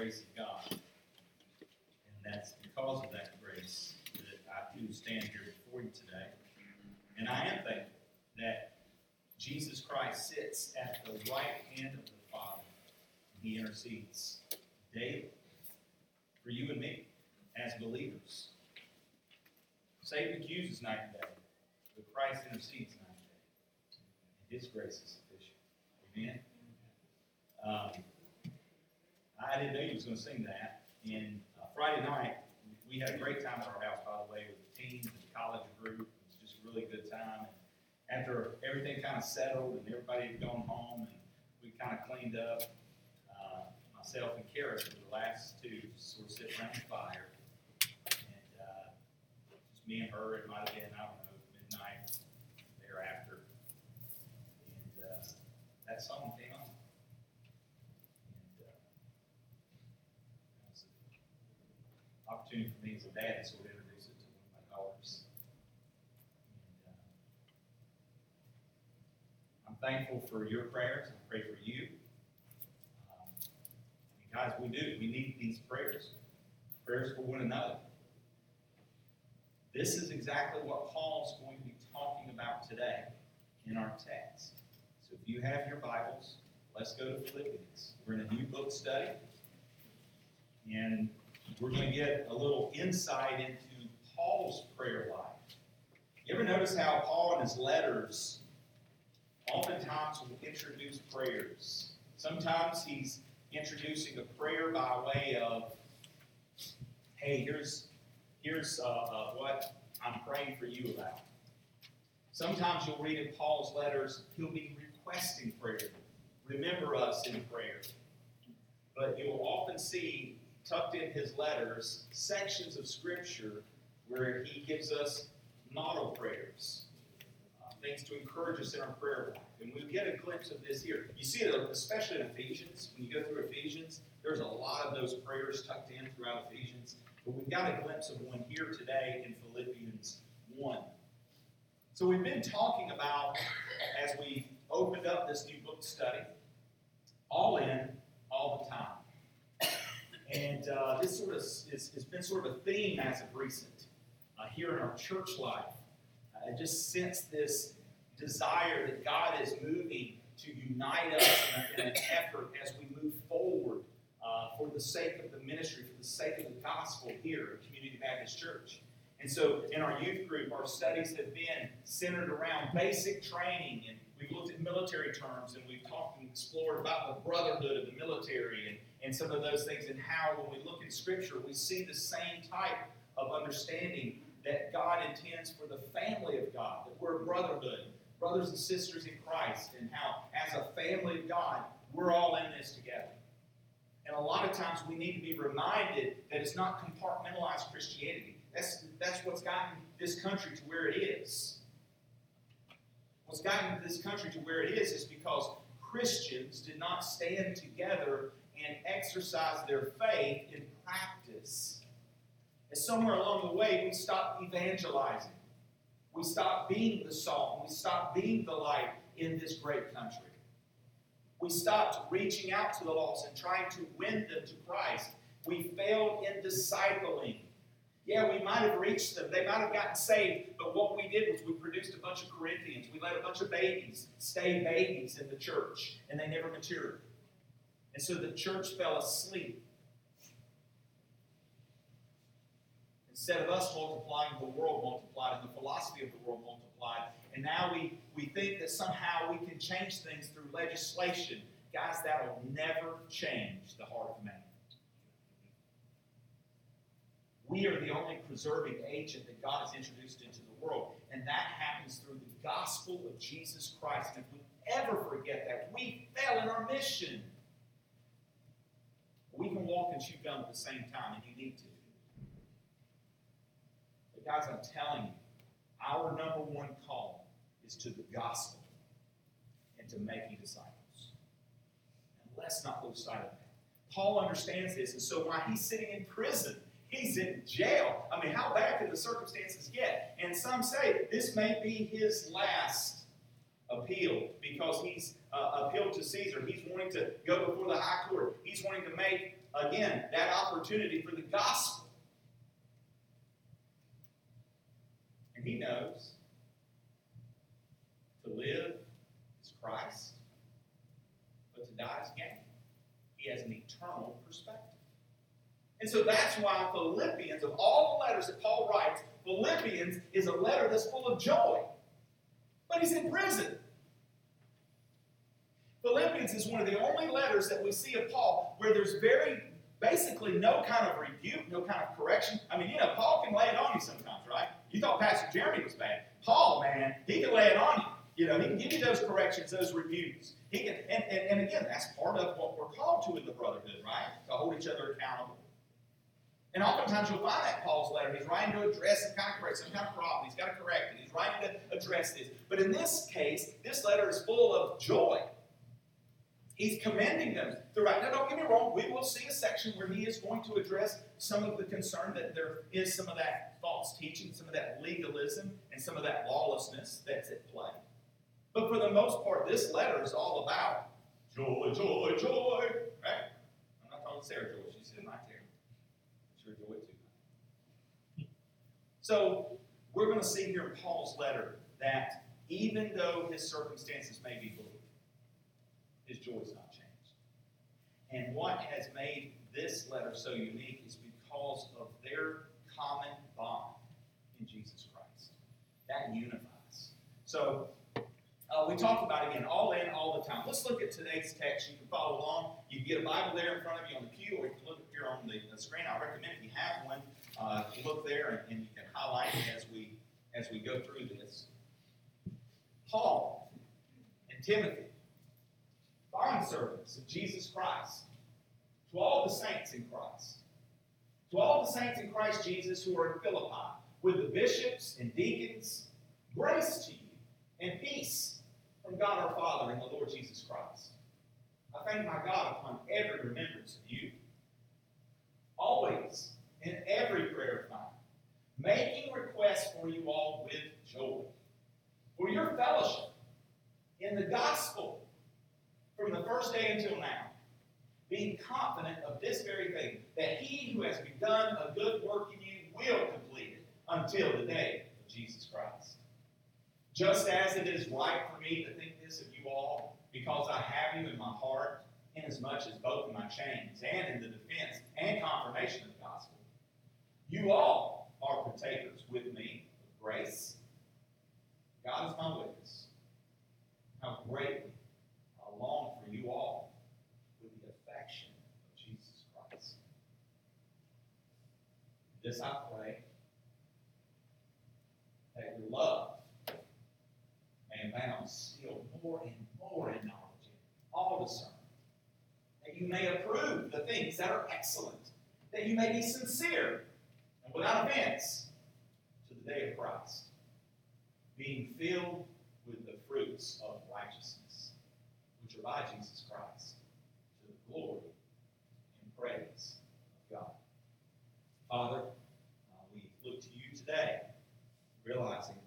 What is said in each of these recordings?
grace of God. And that's because of that grace that I do stand here before you today. And I am thankful that Jesus Christ sits at the right hand of the Father. He intercedes daily for you and me as believers. Satan accuses night and day, but Christ intercedes night and day. And his grace is sufficient. Amen. Um, I didn't sing that. And uh, Friday night, we had a great time at our house, by the way, with the and the college group. It was just a really good time. And after everything kind of settled and everybody had gone home and we kind of cleaned up, uh, myself and Kara were the last two to sort of sit around the fire. And uh, just me and her, it might have been, I don't know, midnight thereafter. And uh, that song came on. And uh, it was an sort of introduce it to one of my daughters. And, uh, I'm thankful for your prayers. I pray for you. Um, guys, we do. We need these prayers. Prayers for one another. This is exactly what Paul's going to be talking about today in our text. So if you have your Bibles, let's go to Philippians. We're in a new book study. And we're going to get a little insight into Paul's prayer life. You ever notice how Paul in his letters oftentimes will introduce prayers? Sometimes he's introducing a prayer by way of, hey, here's, here's uh, uh, what I'm praying for you about. Sometimes you'll read in Paul's letters, he'll be requesting prayer. Remember us in prayer. But you'll often see tucked in his letters sections of Scripture where he gives us model prayers, uh, things to encourage us in our prayer life. And we get a glimpse of this here. You see it especially in Ephesians. When you go through Ephesians, there's a lot of those prayers tucked in throughout Ephesians. But we've got a glimpse of one here today in Philippians 1. So we've been talking about, as we opened up this new book study, all in, all the time. And uh, this sort of is, has been sort of a theme as of recent uh, here in our church life. I just sense this desire that God is moving to unite us in, in an effort as we move forward uh, for the sake of the ministry, for the sake of the gospel here at Community Baptist Church. And so in our youth group, our studies have been centered around basic training, and we've looked at military terms, and we've talked and explored about the brotherhood of the military and, and some of those things, and how when we look at Scripture, we see the same type of understanding that God intends for the family of God, that we're a brotherhood, brothers and sisters in Christ, and how as a family of God, we're all in this together. And a lot of times we need to be reminded that it's not compartmentalized Christianity. That's, that's what's gotten this country to where it is. What's gotten this country to where it is is because Christians did not stand together and exercise their faith in practice. And somewhere along the way, we stopped evangelizing. We stopped being the salt. We stopped being the light in this great country. We stopped reaching out to the lost and trying to win them to Christ. We failed in discipling. Yeah, we might have reached them. They might have gotten saved, but what we did was we produced a bunch of Corinthians. We let a bunch of babies stay babies in the church, and they never matured. And so the church fell asleep. Instead of us multiplying, the world multiplied, and the philosophy of the world multiplied. And now we, we think that somehow we can change things through legislation. Guys, that will never change the heart of man. We are the only preserving agent that God has introduced into the world, and that happens through the gospel of Jesus Christ. And if we ever forget that, we fail in our mission. We can walk and chew gum at the same time, and you need to. But guys, I'm telling you, our number one call is to the gospel and to making disciples. And let's not lose sight of that. Paul understands this, and so while he's sitting in prison, he's in jail. I mean, how bad can the circumstances get? And some say this may be his last appeal because he's uh, appealed to Caesar. He's wanting to go before the high court. He's wanting to make, again, that opportunity for the gospel. And he knows to live is Christ, but to die is gain. He has an eternal perspective. And so that's why Philippians, of all the letters that Paul writes, Philippians is a letter that's full of joy. But he's in prison. Philippians is one of the only letters that we see of Paul where there's very basically no kind of rebuke, no kind of correction. I mean, you know, Paul can lay it on you sometimes, right? You thought Pastor Jeremy was bad. Paul, man, he can lay it on you. You know, he can give you those corrections, those rebukes. He can, and, and, and again, that's part of what we're called to in the brotherhood, right? To hold each other accountable. And oftentimes you'll find that Paul's letter, he's writing to address some kind of correct, some kind of problem. He's got to correct it. He's writing to address this. But in this case, this letter is full of joy. He's commending them throughout. Now, don't get me wrong, we will see a section where he is going to address some of the concern that there is some of that false teaching, some of that legalism, and some of that lawlessness that's at play. But for the most part, this letter is all about joy, joy, joy. Right? I'm not talking Sarah Joy, she's in my chair. It's your joy too. So we're going to see here in Paul's letter that even though his circumstances may be bleak, his joy is not changed. And what has made this letter so unique is because of their common bond in Jesus Christ. That unifies. So uh, we talk about again, all in, all the time. Let's look at today's text. You can follow along. You can get a Bible there in front of you on the pew, or you can look here on the, the screen. I recommend if you have one, uh, look there and, and you can highlight it as we as we go through this. Paul and Timothy bondservants of Jesus Christ, to all the saints in Christ, to all the saints in Christ Jesus who are in Philippi, with the bishops and deacons, grace to you and peace from God our Father and the Lord Jesus Christ. I thank my God upon every remembrance of you, always in every prayer of mine, making requests for you all with joy, for your fellowship in the gospel from the first day until now, being confident of this very thing, that he who has begun a good work in you will complete it until the day of Jesus Christ. Just as it is right for me to think this of you all, because I have you in my heart, inasmuch as both in my chains and in the defense and confirmation of the gospel, you all are partakers with me of grace. God is my witness. How greatly I long for you all with the affection of Jesus Christ. This I pray that your love may abound still more and more in knowledge, all discernment, that you may approve the things that are excellent, that you may be sincere and without offense to the day of Christ, being filled with the fruits of righteousness, which are by Jesus Christ, to the glory and praise of God. Father, uh, we look to you today, realizing that,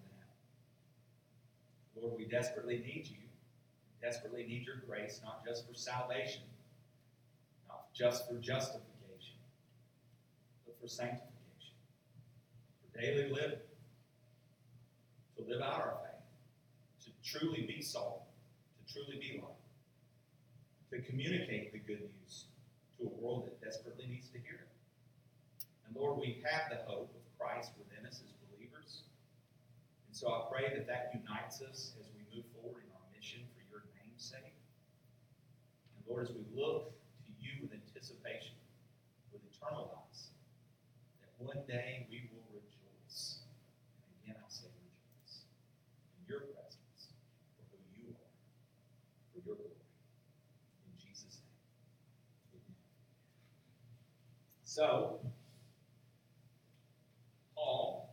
Lord, we desperately need you, desperately need your grace, not just for salvation, not just for justification, but for sanctification, daily living, to live out our faith, to truly be salt, to truly be light, to communicate the good news to a world that desperately needs to hear it. And Lord, we have the hope of Christ within us as believers. And so I pray that that unites us as we move forward in our mission for your name's sake. And Lord, as we look to you with anticipation, with eternal eyes, that one day we will rejoice. And again, I say rejoice in your presence for who you are, for your glory. In Jesus' name. Amen. So, Paul,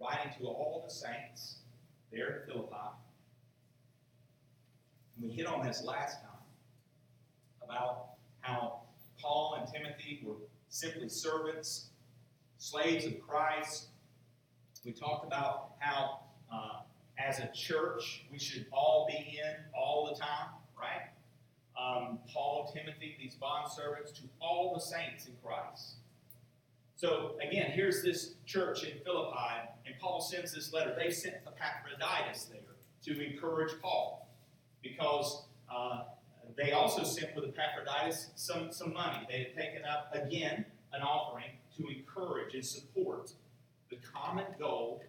writing to all the saints there in Philippi, and we hit on this last time about how Paul and Timothy were simply servants, slaves of Christ. We talked about how, uh, as a church, we should all be in all the time, right? Um, Paul, Timothy, these bond servants, to all the saints in Christ. So again, here's this church in Philippi, and Paul sends this letter. They sent Epaphroditus there to encourage Paul because uh, they also sent with Epaphroditus some, some money. They had taken up again an offering to encourage and support the common goal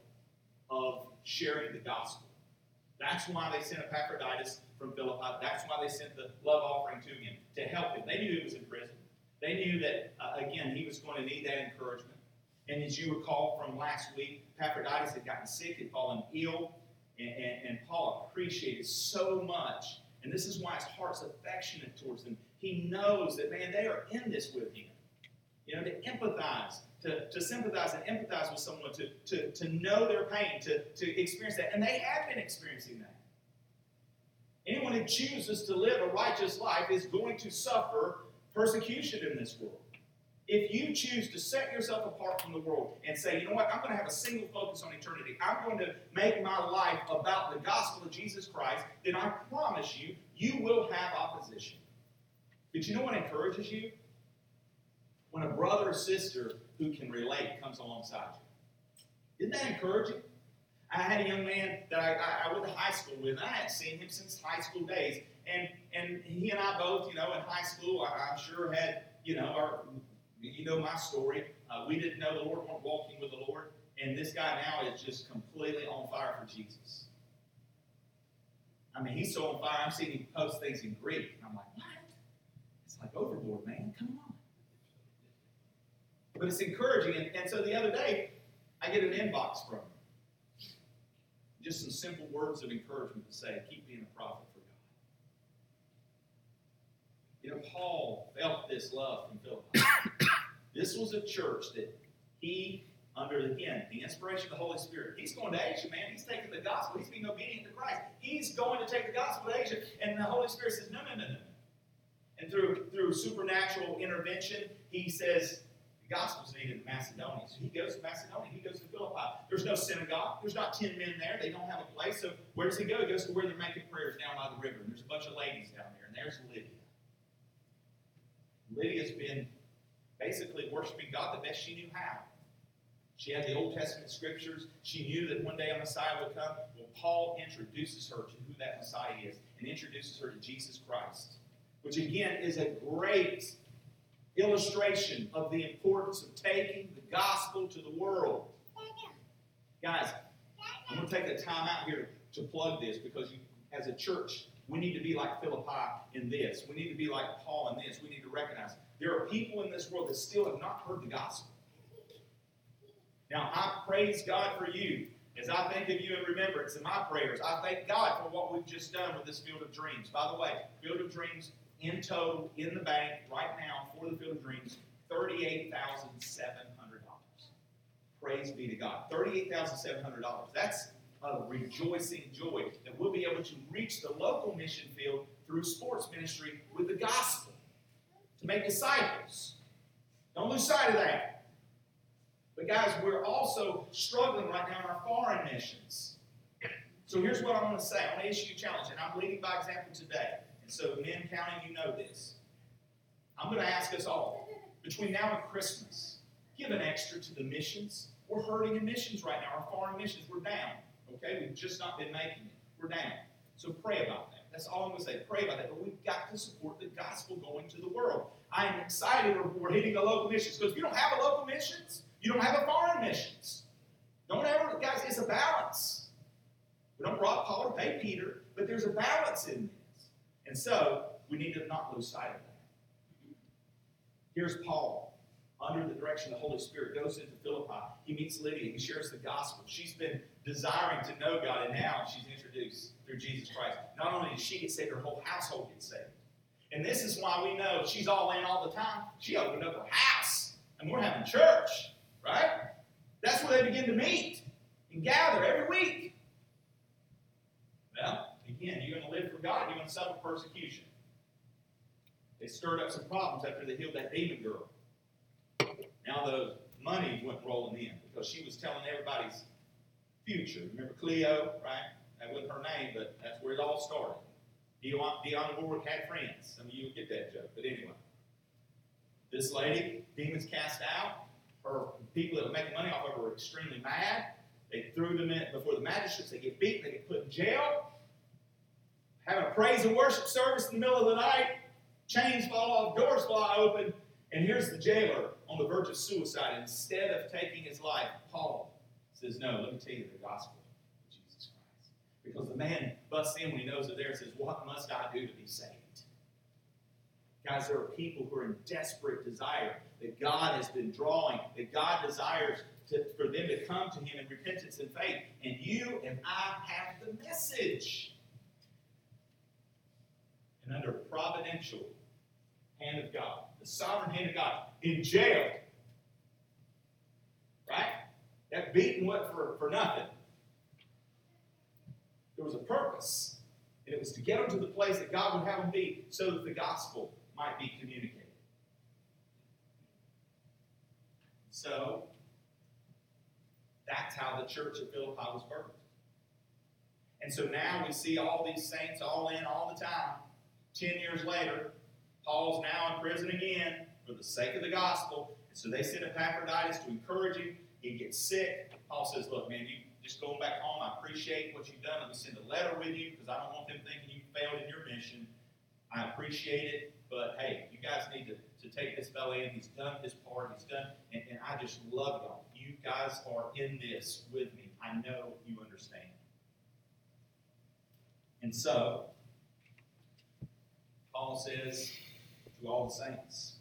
of sharing the gospel. That's why they sent Epaphroditus from Philippi. That's why they sent the love offering to him to help him. They knew he was in prison. They knew that, uh, again, he was going to need that encouragement. And as you recall from last week, Epaphroditus had gotten sick, had fallen ill, and, and, and Paul appreciated so much. And this is why his heart's affectionate towards them. He knows that, man, they are in this with him. You know, to empathize, to, to sympathize and empathize with someone, to, to, to know their pain, to, to experience that. And they have been experiencing that. Anyone who chooses to live a righteous life is going to suffer persecution in this world. If you choose to set yourself apart from the world and say, you know what, I'm going to have a single focus on eternity, I'm going to make my life about the gospel of Jesus Christ, then I promise you, you will have opposition. But you know what encourages you? when a brother or sister who can relate comes alongside you. Isn't that encouraging? I had a young man that I, I, I went to high school with, and I hadn't seen him since high school days. And and he and I both, you know, in high school, I, am sure had, you know, our, you know my story. Uh, we didn't know the Lord, weren't walking with the Lord, and this guy now is just completely on fire for Jesus. I mean, he's so on fire. I'm seeing him post things in Greek. I'm like, what? It's like overboard, man. Come on. But it's encouraging. And, and so the other day, I get an inbox from him. Just some simple words of encouragement to say, keep being a prophet for God. You know, Paul felt this love from Philippi. this was a church that he, under again the inspiration of the Holy Spirit, he's going to Asia, man. He's taking the gospel. He's being obedient to Christ. He's going to take the gospel to Asia, and the Holy Spirit says, no, no, no, no. And through through supernatural intervention, he says, gospel's needed in Macedonia. So he goes to Macedonia. He goes to Philippi. There's no synagogue. There's not 10 men there. They don't have a place. So where does he go? He goes to where they're making prayers down by the river. And there's a bunch of ladies down there. And there's Lydia. Lydia's been basically worshiping God the best she knew how. She had the Old Testament scriptures. She knew that one day a Messiah would come. Well, Paul introduces her to who that Messiah is and introduces her to Jesus Christ, which again is a great illustration of the importance of taking the gospel to the world. Guys, I'm going to take the time out here to plug this because you, as a church, we need to be like Philippi in this. We need to be like Paul in this. We need to recognize there are people in this world that still have not heard the gospel. Now, I praise God for you as I think of you in remembrance in my prayers. I thank God for what we've just done with this Field of Dreams. By the way, Field of Dreams in total in the bank right now for the Field of Dreams, $38,700. Praise be to God. $38,700. That's a rejoicing joy that we'll be able to reach the local mission field through sports ministry with the gospel to make disciples. Don't lose sight of that. But guys, we're also struggling right now in our foreign missions. So here's what I want to say. I want to issue a challenge, and I'm leading by example today. And so, men counting, you know this. I'm going to ask us all, between now and Christmas, give an extra to the missions. We're hurting in missions right now. Our foreign missions, we're down. Okay? We've just not been making it. We're down. So pray about that. That's all I'm going to say. Pray about that. But we've got to support the gospel going to the world. I am excited we're hitting the local missions because if you don't have a local missions, you don't have a foreign missions. Don't ever, guys, it's a balance. We don't rob Paul to pay Peter, but there's a balance in there. And so we need to not lose sight of that. Here's Paul, under the direction of the Holy Spirit, goes into Philippi. He meets Lydia. He shares the gospel. She's been desiring to know God, and now she's introduced through Jesus Christ. Not only did she get saved, her whole household gets saved. And this is why we know she's all in all the time. She opened up her house, and we're having church, right? That's where they begin to meet and gather every week. Well, again, you're going to live for God, you're going to suffer persecution. They stirred up some problems after they healed that demon girl. Now the money went rolling in because she was telling everybody's future. Remember Cleo, right? that wasn't her name, but that's where it all started. Dionne, Warwick had friends. Some of you get that joke, but anyway. This lady, demons cast out. Her people that were making money off of her were extremely mad. They threw them in before the magistrates. They get beaten. They get put in jail. Having a praise and worship service in the middle of the night. Chains fall off, doors fly open, and here's the jailer on the verge of suicide. Instead of taking his life, Paul says, No, let me tell you the gospel of Jesus Christ. Because the man busts in when he knows it there and says, What must I do to be saved? Guys, there are people who are in desperate desire that God has been drawing, that God desires to, for them to come to Him in repentance and faith. And you and I have the message. And under providential hand of God, the sovereign hand of God, in jail, right? That beating went for, for nothing. There was a purpose, and it was to get them to the place that God would have them be so that the gospel might be communicated. So, that's how the church of Philippi was birthed. And so now we see all these saints all in all the time. Ten years later, Paul's now in prison again for the sake of the gospel. And so they send Epaphroditus to encourage him. He gets sick. Paul says, Look, man, you just going back home. I appreciate what you've done. Let me send a letter with you because I don't want them thinking you failed in your mission. I appreciate it. But hey, you guys need to, to take this fellow in. He's done his part. He's done. And, and I just love y'all. You guys are in this with me. I know you understand. And so, Paul says to all the saints.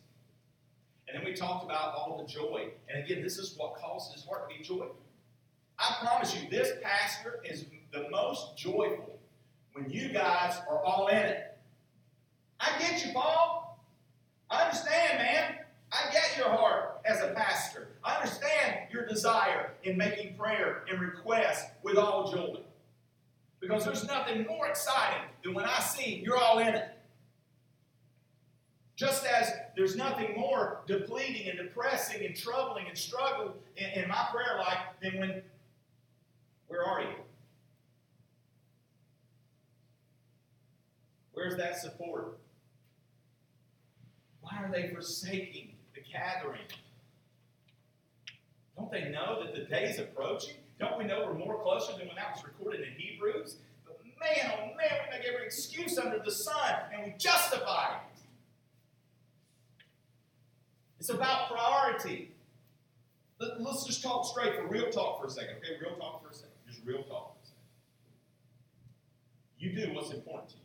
And then we talked about all the joy. And again, this is what causes his heart to be joyful. I promise you, this pastor is the most joyful when you guys are all in it. I get you, Paul. I understand, man. I get your heart as a pastor. I understand your desire in making prayer and request with all joy. Because there's nothing more exciting than when I see you're all in it. Just as there's nothing more depleting and depressing and troubling and struggle in, in my prayer life than when, where are you? Where's that support? Why are they forsaking the gathering? Don't they know that the day is approaching? Don't we know we're more closer than when that was recorded in Hebrews? But man, oh man, we make every excuse under the sun and we justify it. It's about priority. Let, us just talk straight for real talk for a second, okay? Real talk for a second. Just real talk for a second. You do what's important to you.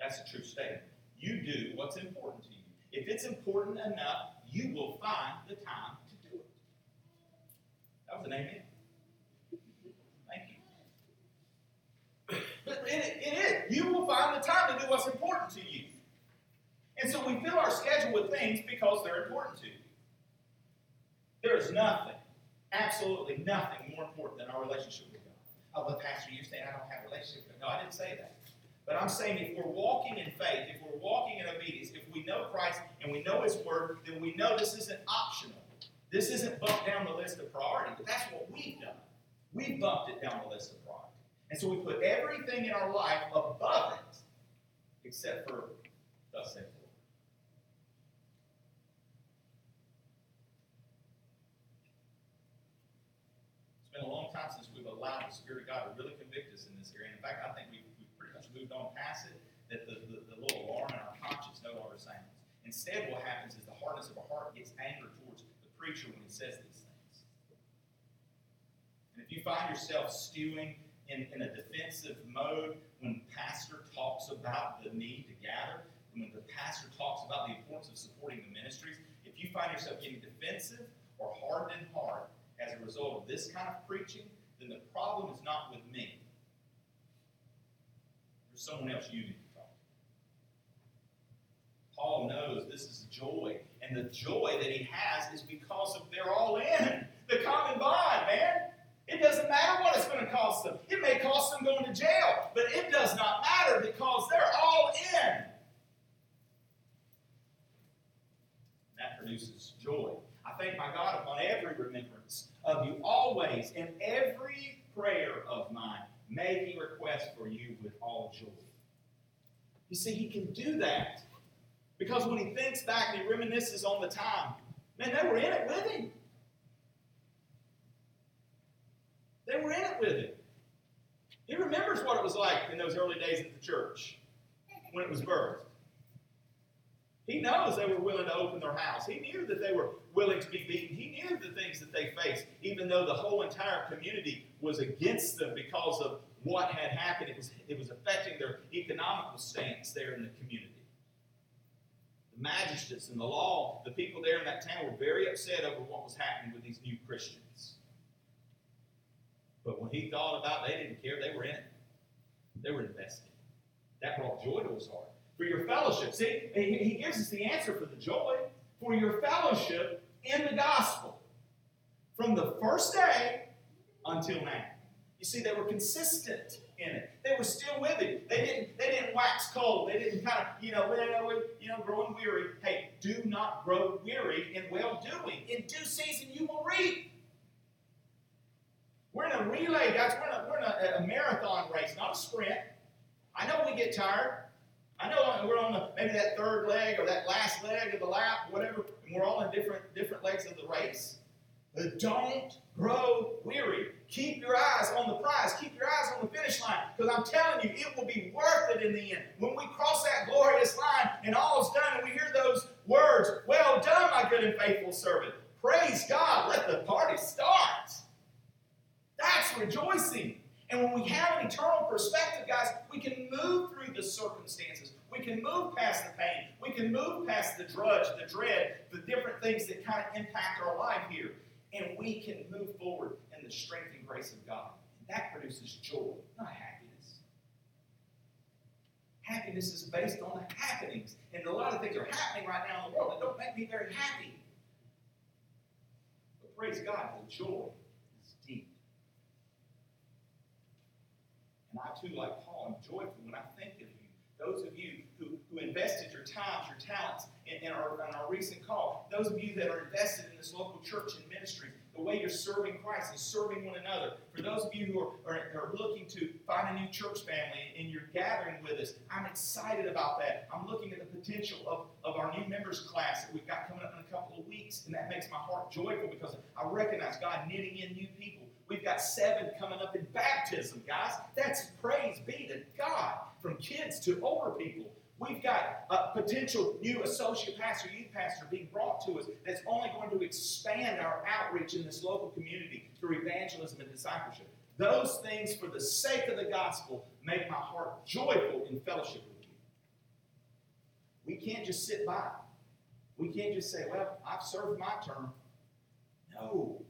That's a true statement. You do what's important to you. If it's important enough, you will find the time to do it. That was an amen. Thank you. But it, it is. You will find the time to do what's important to you. And so we fill our schedule with things because they're important to you. There is nothing, absolutely nothing more important than our relationship with God. Oh, but Pastor, you're saying I don't have a relationship with God. No, I didn't say that. But I'm saying if we're walking in faith, if we're walking in obedience, if we know Christ and we know His Word, then we know this isn't optional. This isn't bumped down the list of priority, but that's what we've done. We've bumped it down the list of priority. And so we put everything in our life above it, except for the Lord. It's been a long since we've allowed the Spirit of God to really convict us in this area. In fact, I think we've pretty much moved on past it, that the, the, the little alarm in our conscience no longer sounds. Instead, what happens is the hardness of our heart gets anger towards the preacher when he says these things. And if you find yourself stewing in, in a defensive mode when pastor talks about the need to gather, and when the pastor talks about the importance of supporting the ministries, if you find yourself getting defensive or hardened in heart as a result of this kind of preaching, then the problem is not with me There's someone else you need to talk to. Paul knows this is joy, and the joy that he has is because of they're all in the common bond, man. It doesn't matter what it's going to cost them. It may cost them going to jail, but it does not matter because they're all in. That produces joy. I thank my God upon every remembrance of you always in every prayer of mine, making request for you with all joy. You see, he can do that because when he thinks back and he reminisces on the time, man, they were in it with him. They were in it with him. He remembers what it was like in those early days at the church when it was birthed. He knows they were willing to open their house. He knew that they were willing to be beaten. He knew the things that they faced, even though the whole entire community was against them because of what had happened. It was, it was affecting their economical stance there in the community. The magistrates and the law, the people there in that town were very upset over what was happening with these new Christians. But when he thought about it, they didn't care. They were in it. They were invested. That brought joy to his heart. For your fellowship. See, he gives us the answer for the joy. For your fellowship in the gospel. From the first day until now. You see, they were consistent in it. They were still with it. They didn't, they didn't wax cold. They didn't kind of, you know, you know, growing weary. Hey, do not grow weary in well doing. In due season you will reap. We're in a relay, guys. We're in a, we're in a, a marathon race, not a sprint. I know we get tired. I know we're on the, maybe that third leg or that last leg of the lap, whatever, and we're all in different different legs of the race. But don't grow weary. Keep your eyes on the prize. Keep your eyes on the finish line. Because I'm telling you, it will be worth it in the end. When we cross that glorious line and all's done and we hear those words, Well done, my good and faithful servant. Praise God. Let the party start. That's rejoicing. And when we have an eternal perspective, guys, we can move through the circumstances. We can move past the pain. We can move past the drudge, the dread, the different things that kind of impact our life here. And we can move forward in the strength and grace of God. And that produces joy, not happiness. Happiness is based on the happenings. And a lot of things are happening right now in the world that don't make me very happy. But praise God, the joy And I too, like Paul, am joyful when I think of you. Those of you who, who invested your times, your talents in, in, our, in our recent call, those of you that are invested in this local church and ministry, the way you're serving Christ and serving one another. For those of you who are, are, are, looking to find a new church family and you're gathering with us, I'm excited about that. I'm looking at the potential of, of our new members class that we've got coming up in a couple of weeks, and that makes my heart joyful because I recognize God knitting in new people We've got seven coming up in baptism, guys. That's praise be to God, from kids to older people. We've got a potential new associate pastor, youth pastor being brought to us that's only going to expand our outreach in this local community through evangelism and discipleship. Those things, for the sake of the gospel, make my heart joyful in fellowship with you. We can't just sit by. We can't just say, well, I've served my term. No.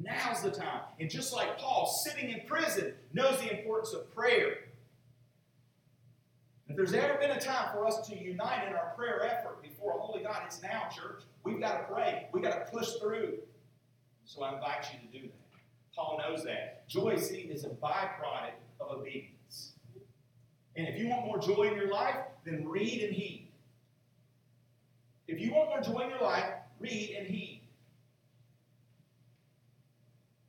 Now's the time. And just like Paul, sitting in prison, knows the importance of prayer. If there's ever been a time for us to unite in our prayer effort before a holy God, it's now, church. We've got to pray. We've got to push through. So I invite you to do that. Paul knows that. Joy, see, is a byproduct of obedience. And if you want more joy in your life, then read and heed. If you want more joy in your life, read and heed.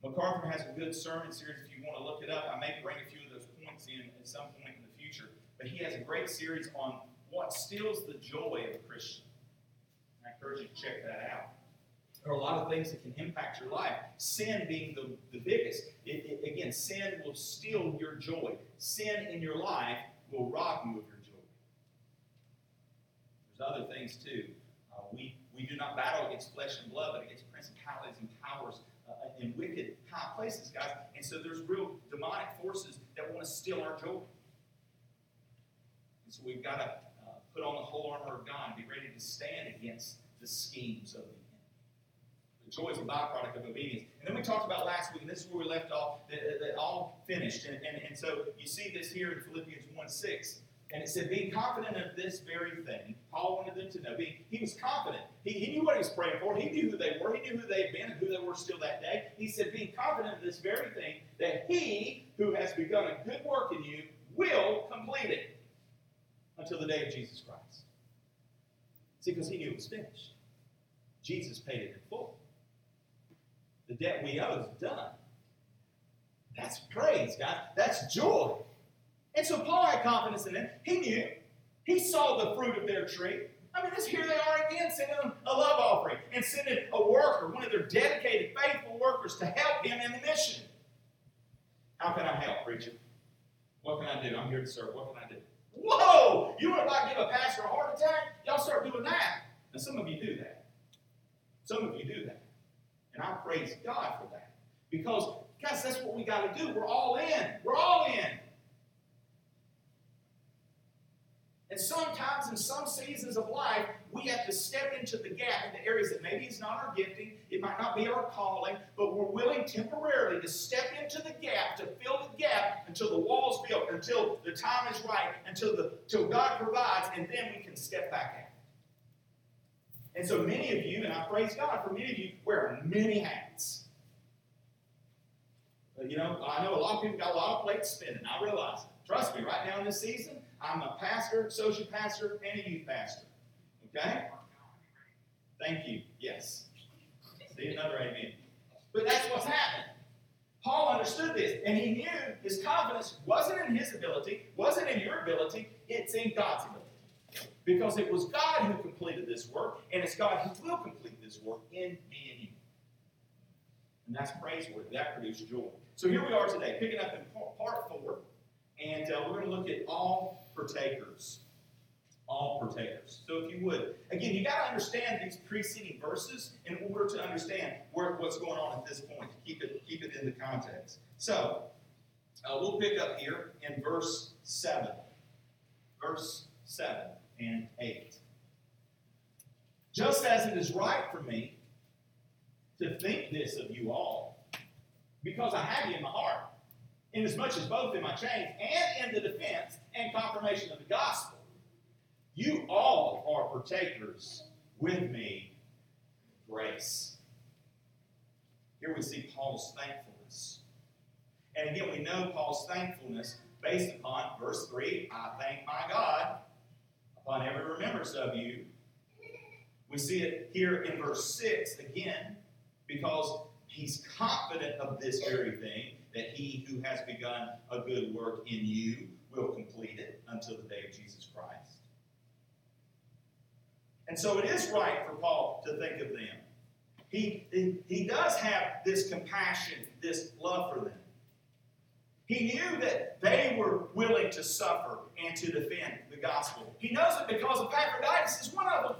MacArthur has a good sermon series if you want to look it up. I may bring a few of those points in at some point in the future. But he has a great series on what steals the joy of a Christian. I encourage you to check that out. There are a lot of things that can impact your life. Sin being the, the biggest. It, it, again, sin will steal your joy. Sin in your life will rob you of your joy. There's other things too. Uh, we, we do not battle against flesh and blood, but against principalities and powers in wicked high places, guys. And so there's real demonic forces that want to steal our joy. And so we've got to uh, put on the whole armor of God and be ready to stand against the schemes of the enemy. The joy is a byproduct of obedience. And then we talked about last week, and this is where we left off, that, that all finished. And, and, and so you see this here in Philippians 1 6. And it said, being confident of this very thing, Paul wanted them to know. Being, he was confident. He, he knew what he was praying for. He knew who they were. He knew who they had been and who they were still that day. He said, being confident of this very thing, that he who has begun a good work in you will complete it until the day of Jesus Christ. See, because he knew it was finished. Jesus paid it in full. The debt we owe is done. That's praise, God. That's joy. And so Paul had confidence in them. He knew. He saw the fruit of their tree. I mean, this here they are again sending them a love offering and sending a worker, one of their dedicated, faithful workers, to help him in the mission. How can I help, preacher? What can I do? I'm here to serve. What can I do? Whoa! You want to give a pastor a heart attack? Y'all start doing that. And some of you do that. Some of you do that. And I praise God for that. Because, guys, that's what we got to do. We're all in. We're all in. And sometimes in some seasons of life, we have to step into the gap in the areas that maybe it's not our gifting, it might not be our calling, but we're willing temporarily to step into the gap, to fill the gap until the wall's built, until the time is right, until the until God provides, and then we can step back out. And so many of you, and I praise God for many of you, wear many hats. But, you know, I know a lot of people got a lot of plates spinning. I realize it. Trust me, right now in this season, I'm a pastor, social pastor, and a youth pastor. Okay? Thank you. Yes. See another amen. But that's what's happening. Paul understood this, and he knew his confidence wasn't in his ability, wasn't in your ability, it's in God's ability. Because it was God who completed this work, and it's God who will complete this work in me and you. And that's praiseworthy. That produced joy. So here we are today, picking up in part four, and uh, we're going to look at all partakers. All partakers. So if you would, again, you got to understand these preceding verses in order to understand where, what's going on at this point. Keep it, keep it in the context. So uh, we'll pick up here in verse 7. Verse 7 and 8. Just as it is right for me to think this of you all, because I have you in my heart, inasmuch as both in my chains and in the defense and confirmation of the gospel, you all are partakers with me grace. Here we see Paul's thankfulness. And again, we know Paul's thankfulness based upon verse 3 I thank my God upon every remembrance of you. We see it here in verse 6 again because he's confident of this very thing that he who has begun a good work in you will complete it until the day of Jesus Christ. And so it is right for Paul to think of them. He, he, does have this compassion, this love for them. He knew that they were willing to suffer and to defend the gospel. He knows it because Epaphroditus is one of them.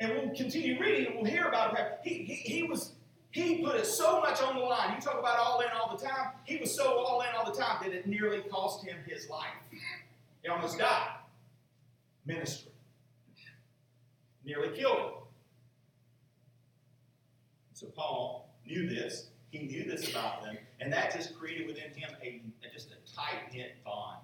And we'll continue reading and we'll hear about him. He, he, he was he put it so much on the line. You talk about all in all the time. He was so all in all the time that it nearly cost him his life. He almost died. Ministry. Nearly killed him. So Paul knew this. He knew this about them. And that just created within him a, just a tight knit bond,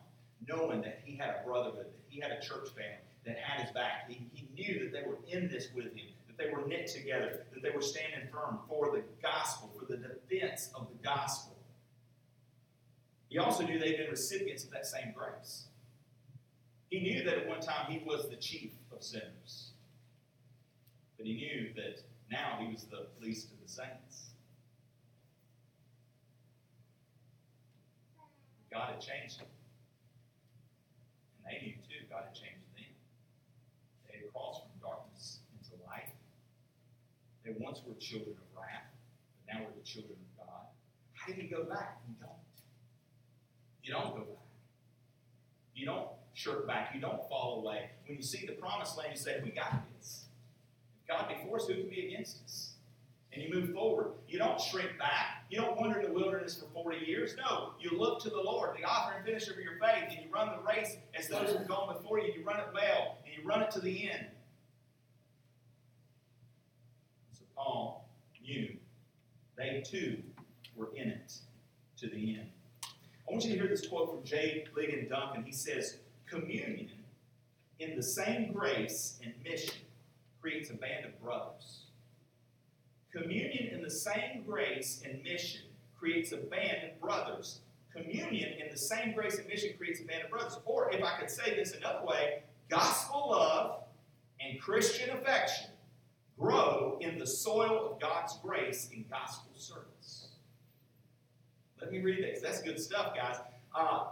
knowing that he had a brotherhood, that he had a church family that had his back. He, he knew that they were in this with him that they were knit together, that they were standing firm for the gospel, for the defense of the gospel. He also knew they'd been recipients of that same grace. He knew that at one time he was the chief of sinners. But he knew that now he was the least of the saints. God had changed him. And they knew too, God had changed them. They once were children of wrath, but now we're the children of God. How do you go back? You don't. You don't go back. You don't shirk back. You don't fall away. When you see the promised land, you say, We got this. If God before us, who can be against us? And you move forward. You don't shrink back. You don't wander in the wilderness for 40 years. No, you look to the Lord, the author and finisher of your faith, and you run the race as those who have gone before you. You run it well, and you run it to the end. Paul knew they too were in it to the end. I want you to hear this quote from J. Ligon Duncan. He says, Communion in the same grace and mission creates a band of brothers. Communion in the same grace and mission creates a band of brothers. Communion in the same grace and mission creates a band of brothers. Or, if I could say this another way, gospel love and Christian affection grow in the soil of God's grace in gospel service. Let me read this. That's good stuff, guys. Uh,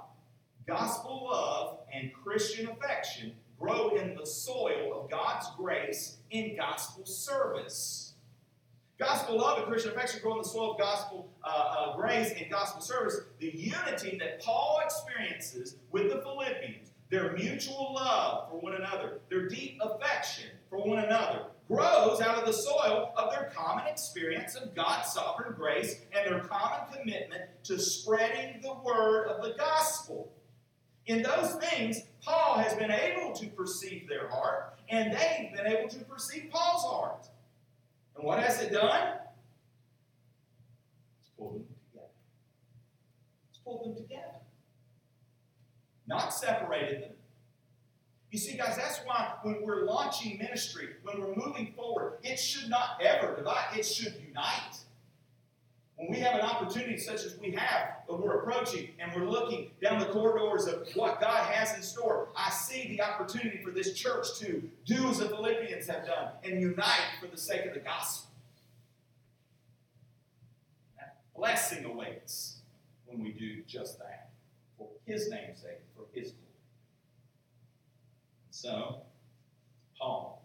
gospel love and Christian affection grow in the soil of God's grace in gospel service. Gospel love and Christian affection grow in the soil of gospel uh, uh, grace and gospel service. The unity that Paul experiences with the Philippians, their mutual love for one another, their deep affection for one another, grows out of the soil of their common experience of God's sovereign grace and their common commitment to spreading the word of the gospel. In those things, Paul has been able to perceive their heart, and they've been able to perceive Paul's heart. And what has it done? It's pulled them together. It's pulled them together. Not separated them. You see, guys, that's why when we're launching ministry, when we're moving forward, it should not ever divide, it should unite. When we have an opportunity such as we have, but we're approaching and we're looking down the corridors of what God has in store, I see the opportunity for this church to do as the Philippians have done and unite for the sake of the gospel. That blessing awaits when we do just that for His name's sake, for His glory. So, Paul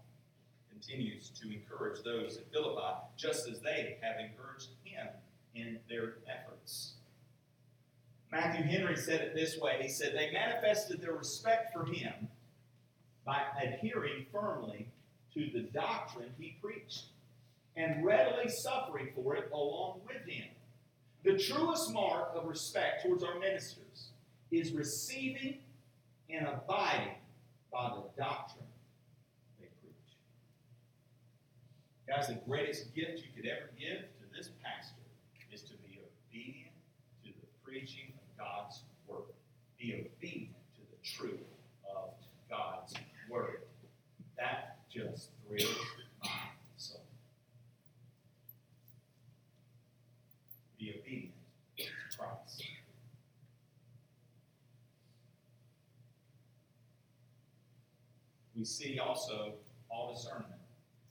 continues to encourage those at Philippi just as they have encouraged him in their efforts. Matthew Henry said it this way He said, They manifested their respect for him by adhering firmly to the doctrine he preached and readily suffering for it along with him. The truest mark of respect towards our ministers is receiving and abiding by the doctrine they preach. Guys, the greatest gift you could ever give to this pastor is to be obedient to the preaching of God's word. Be obedient to the truth of God's word. That just thrills my soul. Be obedient to Christ. We see also all discernment.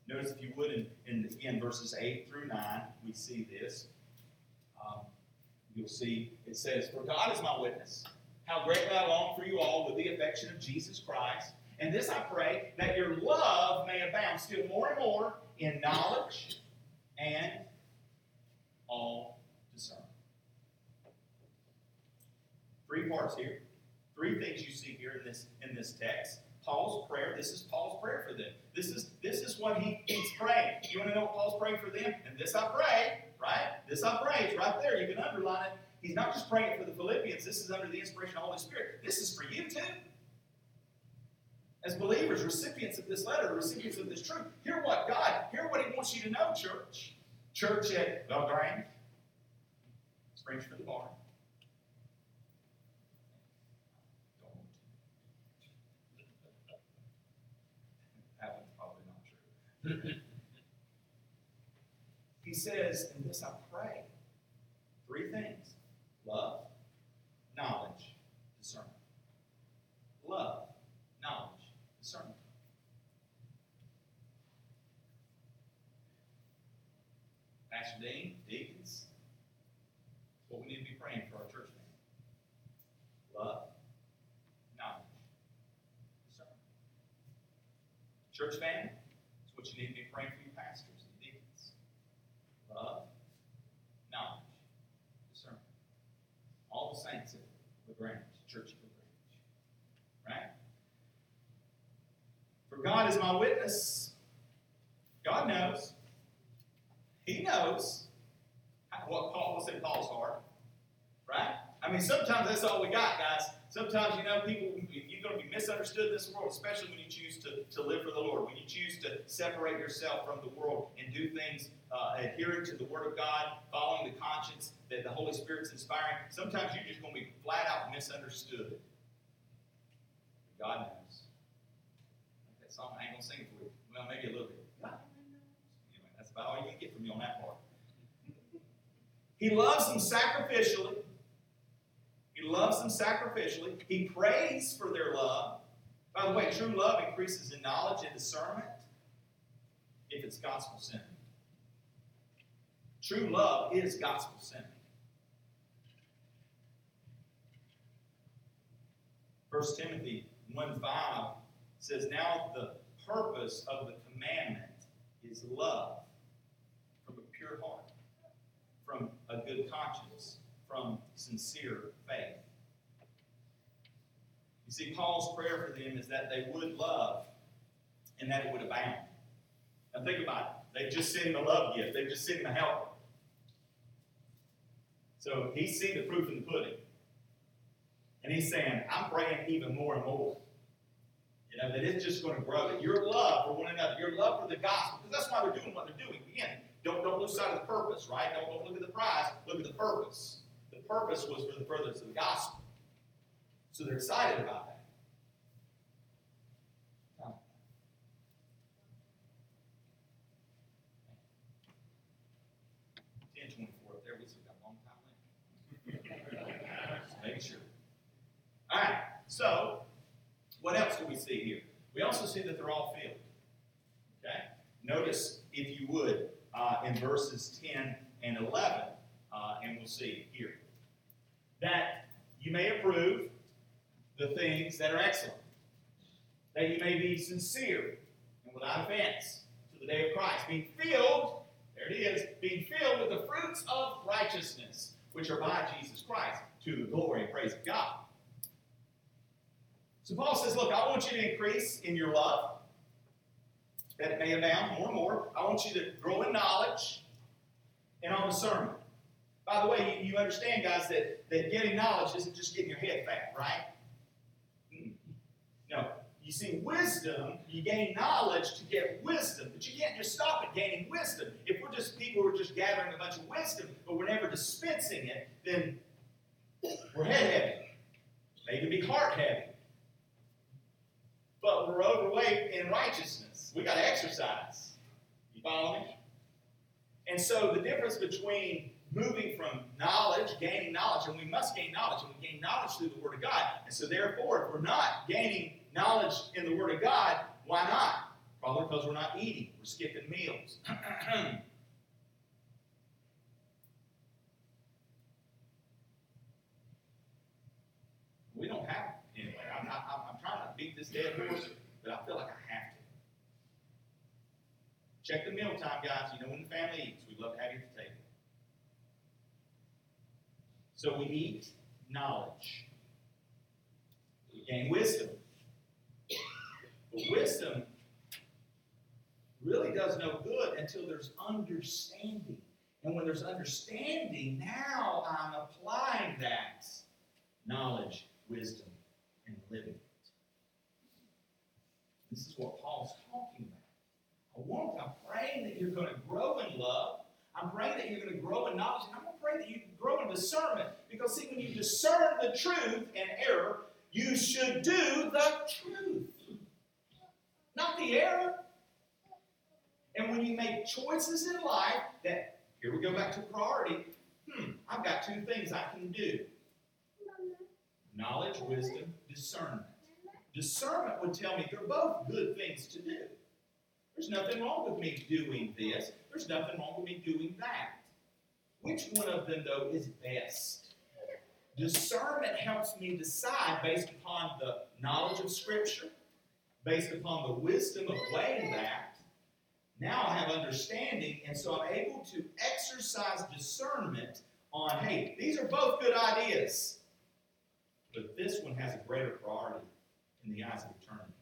Notice, if you would, in, in again verses 8 through 9, we see this. Um, you'll see it says, For God is my witness, how greatly I long for you all with the affection of Jesus Christ. And this I pray, that your love may abound still more and more in knowledge and all discernment. Three parts here. Three things you see here in this in this text. Paul's prayer. This is Paul's prayer for them. This is this is what he, he's praying. You want to know what Paul's praying for them? And this I pray, right? This I pray. It's right there. You can underline it. He's not just praying for the Philippians. This is under the inspiration of the Holy Spirit. This is for you too. As believers, recipients of this letter, recipients of this truth, hear what God, hear what He wants you to know, church. Church at Belgrade, Springs for the Barn. That one's probably not true. he says, and this I pray, three things love, knowledge, discernment. Love, knowledge, discernment. Pastor Dean, deacons, what we need to be praying for our church family. Love, knowledge, discernment. Church family, it's what you need to be praying for your pastors and deacons. Love, knowledge, discernment. All the saints of LaGrange, Church of LaGrange. Right? For God is my witness. God knows. He knows what Paul was in Paul's heart. Right? I mean, sometimes that's all we got, guys. Sometimes, you know, people, you're going to be misunderstood in this world, especially when you choose to, to live for the Lord, when you choose to separate yourself from the world and do things uh, adhering to the Word of God, following the conscience that the Holy Spirit's inspiring. Sometimes you're just going to be flat out misunderstood. God knows song. I ain't gonna sing it for you. Well, maybe a little bit. Anyway, that's about all you can get from me on that part. He loves them sacrificially. He loves them sacrificially. He prays for their love. By the way, true love increases in knowledge and discernment if it's gospel centered. True love is gospel centered. First Timothy 1 5 says, Now the purpose of the commandment is love from a pure heart, from a good conscience, from sincere faith. You see, Paul's prayer for them is that they would love and that it would abound. Now think about it. They've just sent him a love gift. They've just sent him a helper. So he's seen the proof in the pudding. And he's saying, I'm praying even more and more. Know, that it's just going to grow. That your love for one another, your love for the gospel, because that's why they're doing what they're doing. Again, don't, don't lose sight of the purpose, right? Don't, don't look at the prize, look at the purpose. The purpose was for the furtherance of the gospel. So they're excited about that. 1024 up there. We still got a long time making sure. All right. So, what else do we see here? We also see that they're all filled. Okay? Notice, if you would, uh, in verses 10 and 11, uh, and we'll see here, that you may approve the things that are excellent, that you may be sincere and without offense to the day of Christ, being filled there it is, being filled with the fruits of righteousness, which are by Jesus Christ, to the glory and praise of God. So Paul says, Look, I want you to increase in your love, that it may abound more and more. I want you to grow in knowledge and on discernment. By the way, you, understand, guys, that, that getting knowledge isn't just getting your head fat, right? Hmm? No, you see, wisdom, you gain knowledge to get wisdom, but you can't just stop at gaining wisdom. If we're just people who are just gathering a bunch of wisdom, but we're never dispensing it, then we're head heavy, maybe be heart heavy. But we're overweight in righteousness. We got to exercise. You follow me? And so the difference between moving from knowledge, gaining knowledge, and we must gain knowledge, and we gain knowledge through the Word of God. And so therefore, if we're not gaining knowledge in the Word of God, why not? Probably because we're not eating, we're skipping meals. we don't have it anyway. I'm, not, I'm, I'm trying to beat this dead horse, but I feel like I have to. Check the meal time, guys. You know when the family eats, we love to have you at the table. So we eat knowledge. We gain wisdom. But wisdom really does no good until there's understanding. And when there's understanding, now I'm applying that knowledge, wisdom, and living. This is what Paul's talking about. I want, I'm praying that you're going to grow in love. I'm praying that you're going to grow in knowledge. And I'm going to pray that you grow in discernment. Because, see, when you discern the truth and error, you should do the truth not the error. And when you make choices in life that, here we go back to priority, hmm, I've got two things I can do knowledge, wisdom, discernment. Discernment would tell me they're both good things to do. There's nothing wrong with me doing this, there's nothing wrong with me doing that. Which one of them, though, is best? Discernment helps me decide based upon the knowledge of Scripture, based upon the wisdom of weighing that, now I have understanding, and so I'm able to exercise discernment on hey, these are both good ideas, but this one has a greater priority in the eyes of eternity.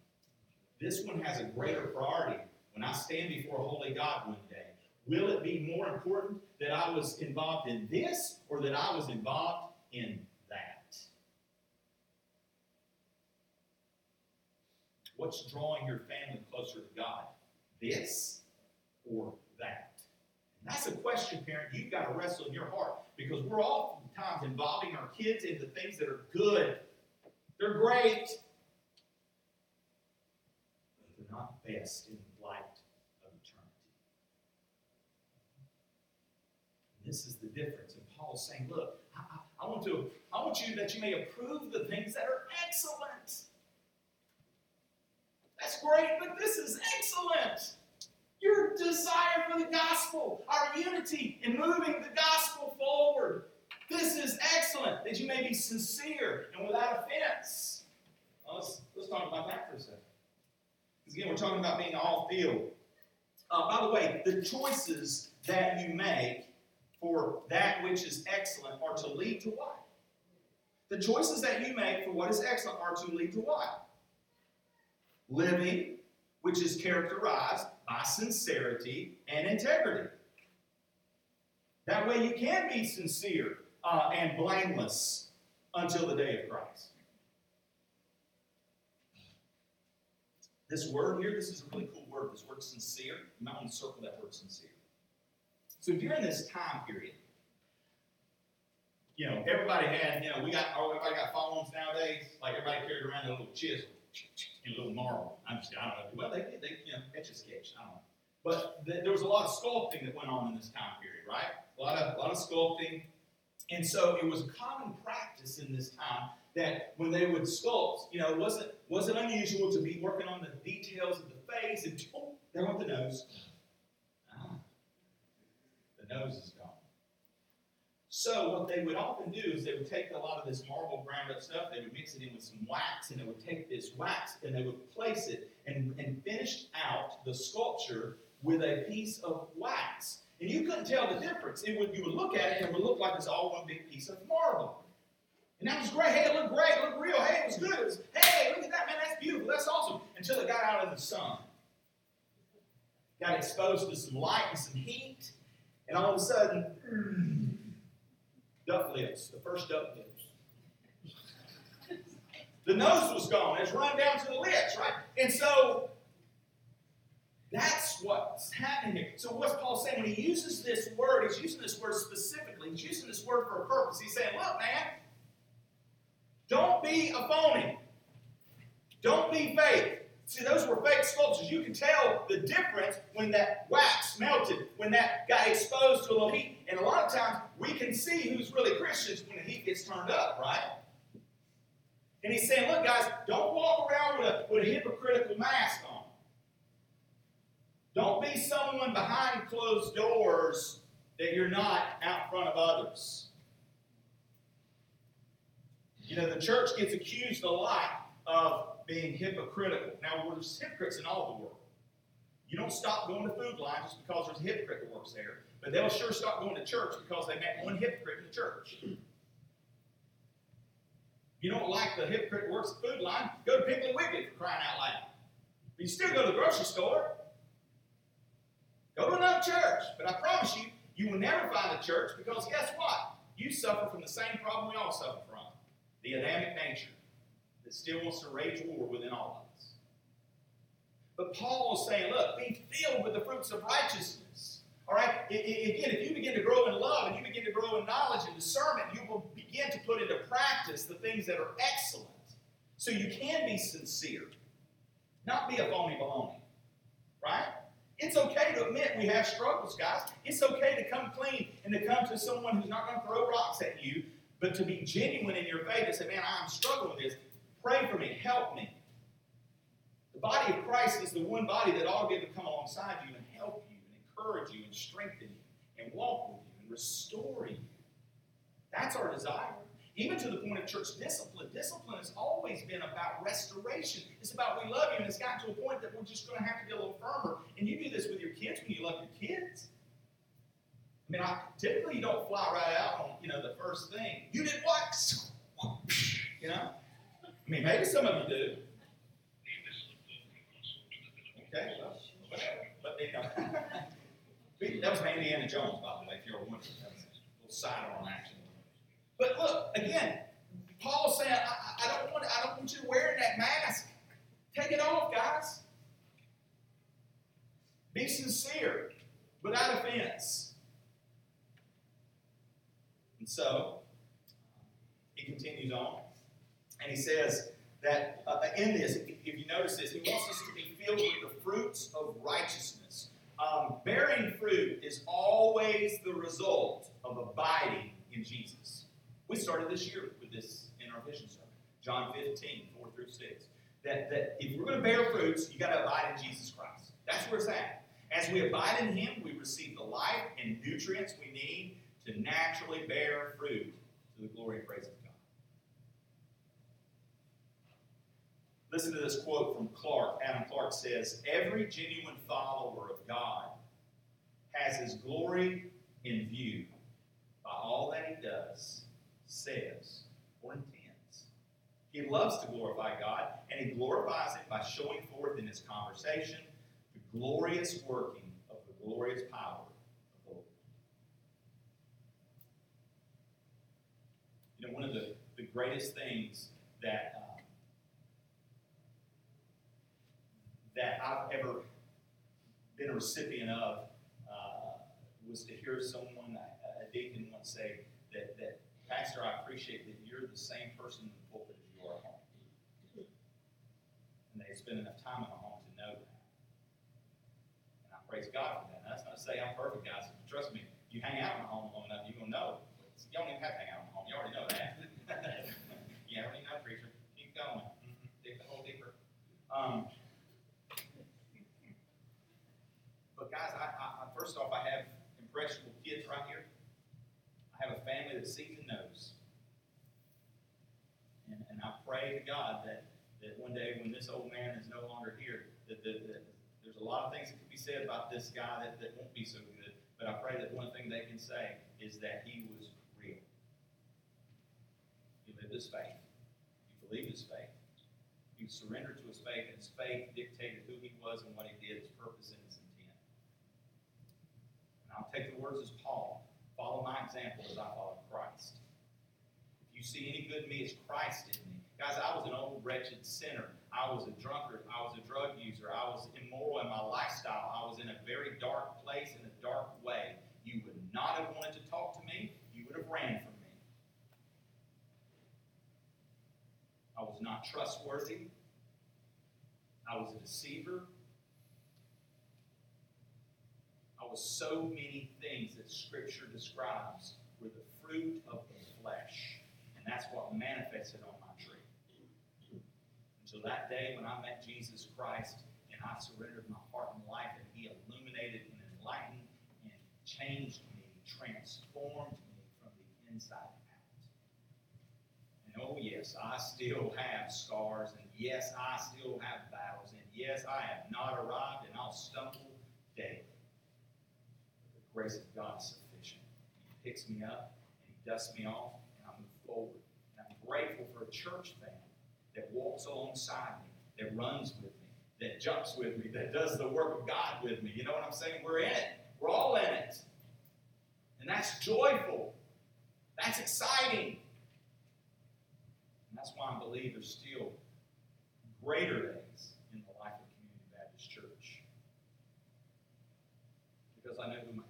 This one has a greater priority when I stand before a holy God one day. Will it be more important that I was involved in this or that I was involved in that? What's drawing your family closer to God? This or that? And that's a question, parent, you've got to wrestle in your heart because we're oftentimes involving our kids in the things that are good. They're great. Not best in the light of eternity. And this is the difference. And Paul's saying, look, I, I, I want to I want you that you may approve the things that are excellent. That's great, but this is excellent. Your desire for the gospel, our unity in moving the gospel forward. This is excellent, that you may be sincere and without offense. Again, we're talking about being all field. Uh, by the way, the choices that you make for that which is excellent are to lead to what? The choices that you make for what is excellent are to lead to what? Living, which is characterized by sincerity and integrity. That way you can be sincere uh, and blameless until the day of Christ. This word here, this is a really cool word. This word sincere. You might want to circle that word sincere. So during this time period, you know, everybody had, you know, we got, oh, everybody got phones nowadays. Like everybody carried around a little chisel and a little marble. I'm just, I don't know. Well, they did, they, you know, etch a sketch. I don't know. But th- there was a lot of sculpting that went on in this time period, right? A lot of, a lot of sculpting. And so it was a common practice in this time that when they would sculpt, you know, it wasn't, wasn't unusual to be working on the details of the face and, oh, there went the nose. Ah, the nose is gone. So what they would often do is they would take a lot of this marble ground up stuff, they would mix it in with some wax, and they would take this wax and they would place it and, and finish out the sculpture with a piece of wax. And you couldn't tell the difference. It would, you would look at it and it would look like it's all one big piece of marble. And that was great. Hey, it looked great. It looked real. Hey, it was good. It was, hey, look at that, man. That's beautiful. That's awesome. Until it got out of the sun. Got exposed to some light and some heat. And all of a sudden, hmm, duck lips. The first duck lips. The nose was gone. It's run down to the lips, right? And so that's what's happening here. So what's Paul saying? When he uses this word, he's using this word specifically. He's using this word for a purpose. He's saying, look, man, don't be a phony. Don't be fake. See, those were fake sculptures. You can tell the difference when that wax melted, when that got exposed to a little heat. And a lot of times we can see who's really Christians when the heat gets turned up, right? And he's saying, look, guys, don't walk around with a, with a hypocritical mask on. Don't be someone behind closed doors that you're not out front of others. You know, the church gets accused a lot of being hypocritical. Now, there's hypocrites in all the world. You don't stop going to Food Lion just because there's a hypocrite that works there, but they'll sure stop going to church because they met one hypocrite in the church. You don't like the hypocrite that works at Food Lion, go to Piggly Wiggly for crying out loud. But you still go to the grocery store. Go to another church. But I promise you, you will never find a church because guess what? You suffer from the same problem we all suffer from the Adamic nature that still wants to rage war within all of us. But Paul is saying, look, be filled with the fruits of righteousness. All right? again, if you begin to grow in love and you begin to grow in knowledge and discernment, you will begin to put into practice the things that are excellent. So you can be sincere, not be a phony baloney. Right? It's okay to admit we have struggles, guys. It's okay to come clean and to come to someone who's not going to throw rocks at you but to be genuine in your faith and say, man, I'm struggling with this. Pray for me. Help me. The body of Christ is the one body that be able to come alongside you and help you and encourage you and strengthen you and walk with you and restore you. That's our desire. Even to the point of church discipline. Discipline has always been about restoration. It's about we love you, and it's gotten to a point that we're just going to have to get a little firmer. And you do this with your kids when you love your kids. I mean, I, typically you don't fly right out on, you know, the first thing. You did what? You know? I mean, maybe some of you do. Okay, well, whatever. But, you know, that was my Indiana Jones, by the way, if you're wondering. That was a little sidearm action. But look, again, Paul's saying, I, I, don't want, I don't want you wearing that mask. Take it off, guys. Be sincere, without offense. And so he continues on, and he says that uh, in this, if, you notice this, he wants us to be filled with the fruits of righteousness. Um, bearing fruit is always the result of abiding in Jesus. We started this year with this in our vision sermon, John 15, 4 through 6. That, that if we're going to bear fruits, you got to abide in Jesus Christ. That's where it's at. As we abide in Him, we receive the life and nutrients we need to naturally bear fruit to the glory and praise of God. Listen to this quote from Clarke. Adam Clarke says, Every genuine follower of God has his glory in view by all that he does, says, or intends. He loves to glorify God, and he glorifies it by showing forth in his conversation the glorious working of the glorious power of the Lord. You know, one of the, the greatest things that um, that I've ever been a recipient of uh, was to hear someone, a, deacon once say that, that, Pastor, I appreciate that you're the same person in the pulpit as you are at home. And they spend enough time in the home to know that. And I praise God for that. And that's not to say I'm perfect, guys. Trust me, you hang out in the home long enough, you're going to know. You don't even have to hang out in the home. You already know that. you already know, preacher. Keep going. Dig the hole deeper. Um, but guys, I, I, first off, I have impressionable kids right here. I have a family that sees and knows. And, and I pray to God that, that one day when this old man is no longer here, that, that, that there's a lot of things that could be said about this guy that, that won't be so good. But I pray that one thing they can say is that he was real. He lived his faith. He believed his faith. He surrendered to his faith, and his faith dictated who he was and what he did, his purpose and his intent. And I'll take the words as Paul. Follow my example as I follow Christ. If you see any good in me, it's Christ in me. Guys, I was an old wretched sinner. I was a drunkard. I was a drug user. I was immoral in my lifestyle. I was in a very dark place, in a dark way. You would not have wanted to talk to me. You would have ran from me. I was not trustworthy. I was a deceiver. Was so many things that Scripture describes were the fruit of the flesh. And that's what manifested on my tree. And so that day when I met Jesus Christ and I surrendered my heart and life, and He illuminated and enlightened and changed me, transformed me from the inside out. And oh, yes, I still have scars, and yes, I still have battles, and yes, I have not arrived, and I'll stumble daily grace of God is sufficient. He picks me up and He dusts me off, and I move forward. And I'm grateful for a church family that walks alongside me, that runs with me, that jumps with me, that does the work of God with me. You know what I'm saying? We're in it. We're all in it. And that's joyful. That's exciting. And that's why I believe there's still greater days in the life of Community Baptist Church. Because I know who my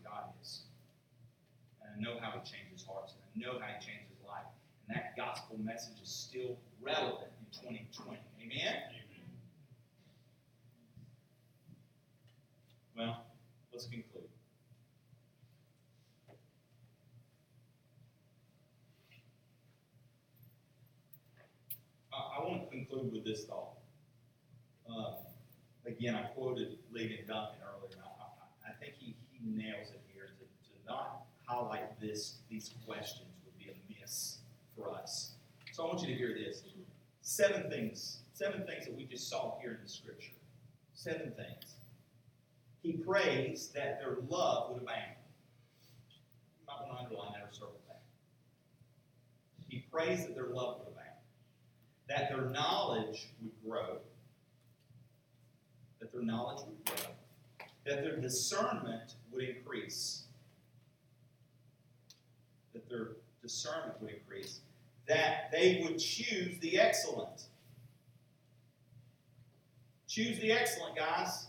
I know how he changes hearts, and I know how he changes life. And that gospel message is still relevant in 2020. Amen? Amen. Well, let's conclude. I, want to conclude with this thought. Uh, again, I quoted Ligon Duncan earlier, and I, I, I think he, he nails it here to, to not highlight this, these questions would be a miss for us. So I want you to hear this. Seven things, seven things that we just saw here in the scripture. Seven things. He prays that their love would abound. You might want to underline that or circle that. He prays that their love would abound. That their knowledge would grow. That their knowledge would grow. That their discernment would increase their discernment would increase, that they would choose the excellent. Choose the excellent, guys.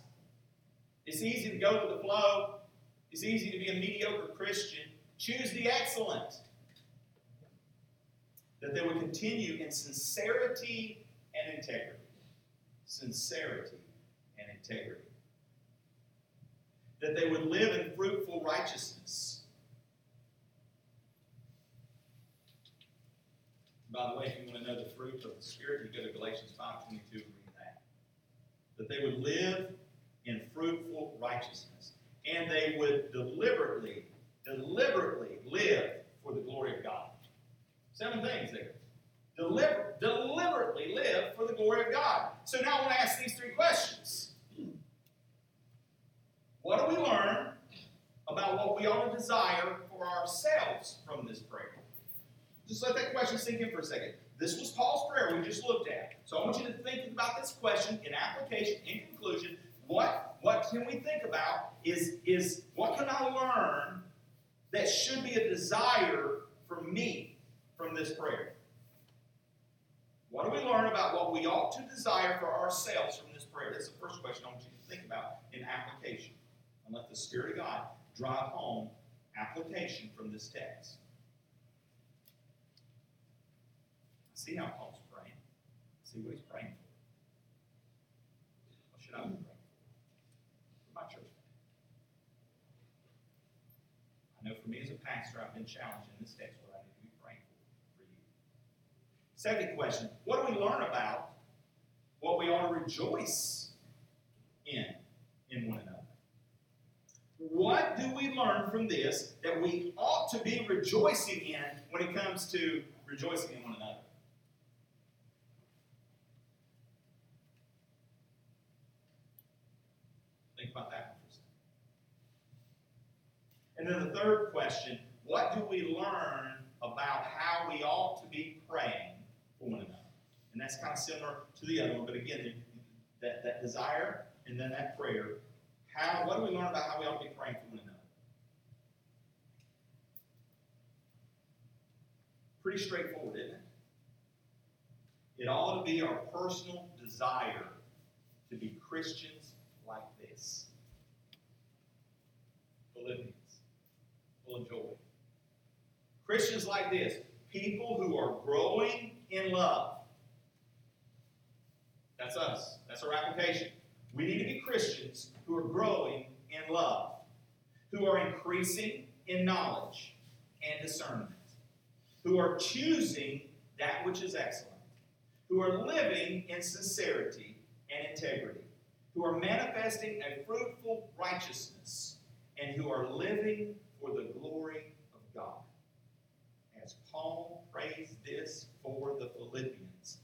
It's easy to go with the flow. It's easy to be a mediocre Christian. Choose the excellent. That they would continue in sincerity and integrity. Sincerity and integrity. That they would live in fruitful righteousness By the way, if you want to know the fruit of the Spirit, you go to Galatians 5.22 and read that. That they would live in fruitful righteousness. And they would deliberately, deliberately live for the glory of God. Seven things there. Deliber- deliberately live for the glory of God. So now I want to ask these three questions. What do we learn about what we ought to desire for ourselves from this prayer? Just let that question sink in for a second. This was Paul's prayer we just looked at. So I want you to think about this question in application, in conclusion. What, what can we think about is, is what can I learn that should be a desire for me from this prayer? What do we learn about what we ought to desire for ourselves from this prayer? That's the first question I want you to think about in application. And let the Spirit of God drive home application from this text. See how Paul's praying. See what he's praying for. What should I be praying for? For my church. I know for me as a pastor, I've been challenged in this text what I need to be praying for for you. Second question What do we learn about what we ought to rejoice in in one another? What do we learn from this that we ought to be rejoicing in when it comes to rejoicing in one another? Think about that one for a second. And then the third question what do we learn about how we ought to be praying for one another? And that's kind of similar to the other one, but again, that, that desire and then that prayer. How, what do we learn about how we ought to be praying for one another? Pretty straightforward, isn't it? It ought to be our personal desire to be Christians like this. Philippians, full of joy. Christians like this, people who are growing in love. That's us. That's our application. We need to be Christians who are growing in love, who are increasing in knowledge and discernment, who are choosing that which is excellent, who are living in sincerity and integrity, who are manifesting a fruitful righteousness, and who are living for the glory of God. As Paul prays this for the Philippians,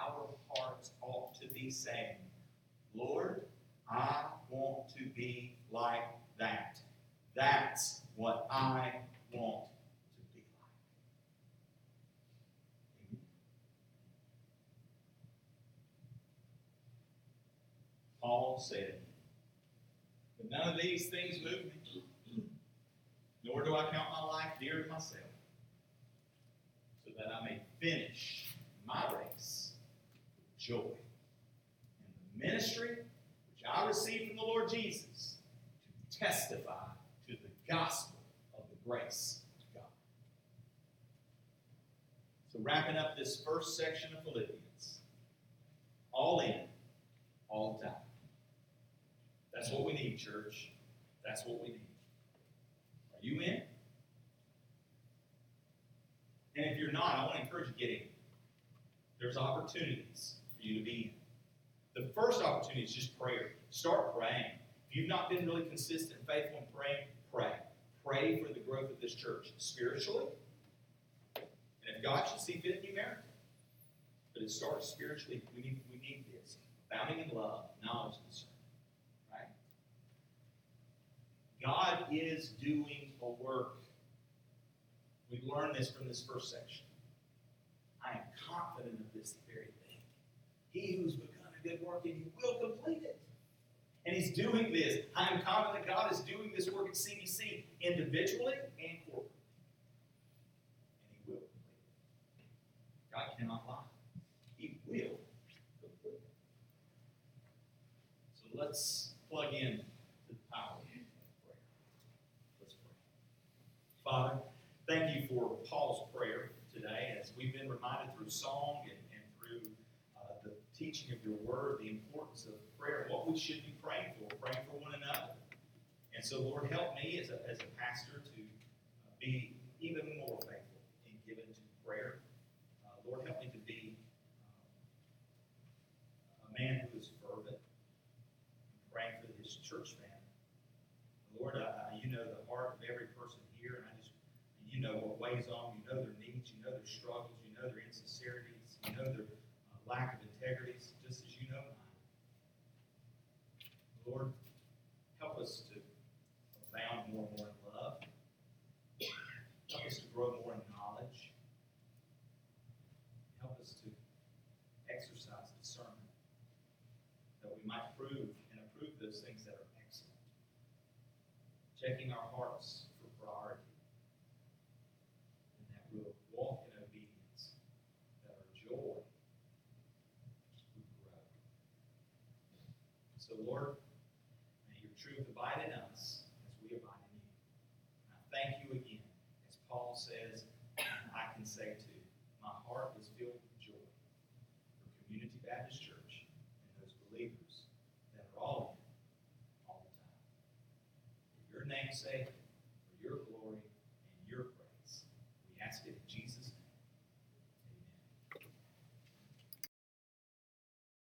our hearts ought to be saying, Lord, I want to be like that. That's what I want to be like. Amen. Paul said, But none of these things move me, nor do I count my life dear to myself, so that I may finish my race with joy in the ministry which I received from the Lord Jesus to testify to the gospel of the grace of God. So, wrapping up this first section of Philippians, all in, all the time. That's what we need, church. That's what we need. Are you in? And if you're not, I want to encourage you to get in. There's opportunities for you to be in. The first opportunity is just prayer. Start praying. If you've not been really consistent faithful in praying, pray. Pray for the growth of this church spiritually. And if God should see fit, it. But it starts spiritually. We need, we need this. Abounding in love, knowledge, and discernment. Right? God is doing a work. We learn this from this first section. I am confident of this very thing. He who's begun a good work in you will complete it. And he's doing this. I am confident God is doing this work at CBC individually and corporately. And he will complete it. God cannot lie. He will complete it. So let's plug in to the power of prayer. Let's pray. Father, thank you for Paul's prayer today as we've been reminded through song and, and through uh, the teaching of your word the importance of prayer, what we should be praying for, praying for one another. And so, Lord, help me as a, as a pastor to uh, be even more faithful and given to prayer. Uh, Lord, help me to be um, a man who is fervent, praying for his church family. Lord, I, you know the heart of every person here, and I just, you know what weighs on them. You know their needs. You know their struggles. You know their insincerities. You know their uh, lack of integrity, just as you know mine. Lord, help us to abound more and more in love. Help us to grow more in knowledge. Help us to exercise discernment that we might prove and approve those things that are excellent. Checking our hearts for priority. And that we'll walk in obedience, that our joy would grow. So, Lord, may your truth abide in us as we abide in you. And I thank you again, as Paul says, I can say too, my heart is filled with joy for Community Baptist Church and those that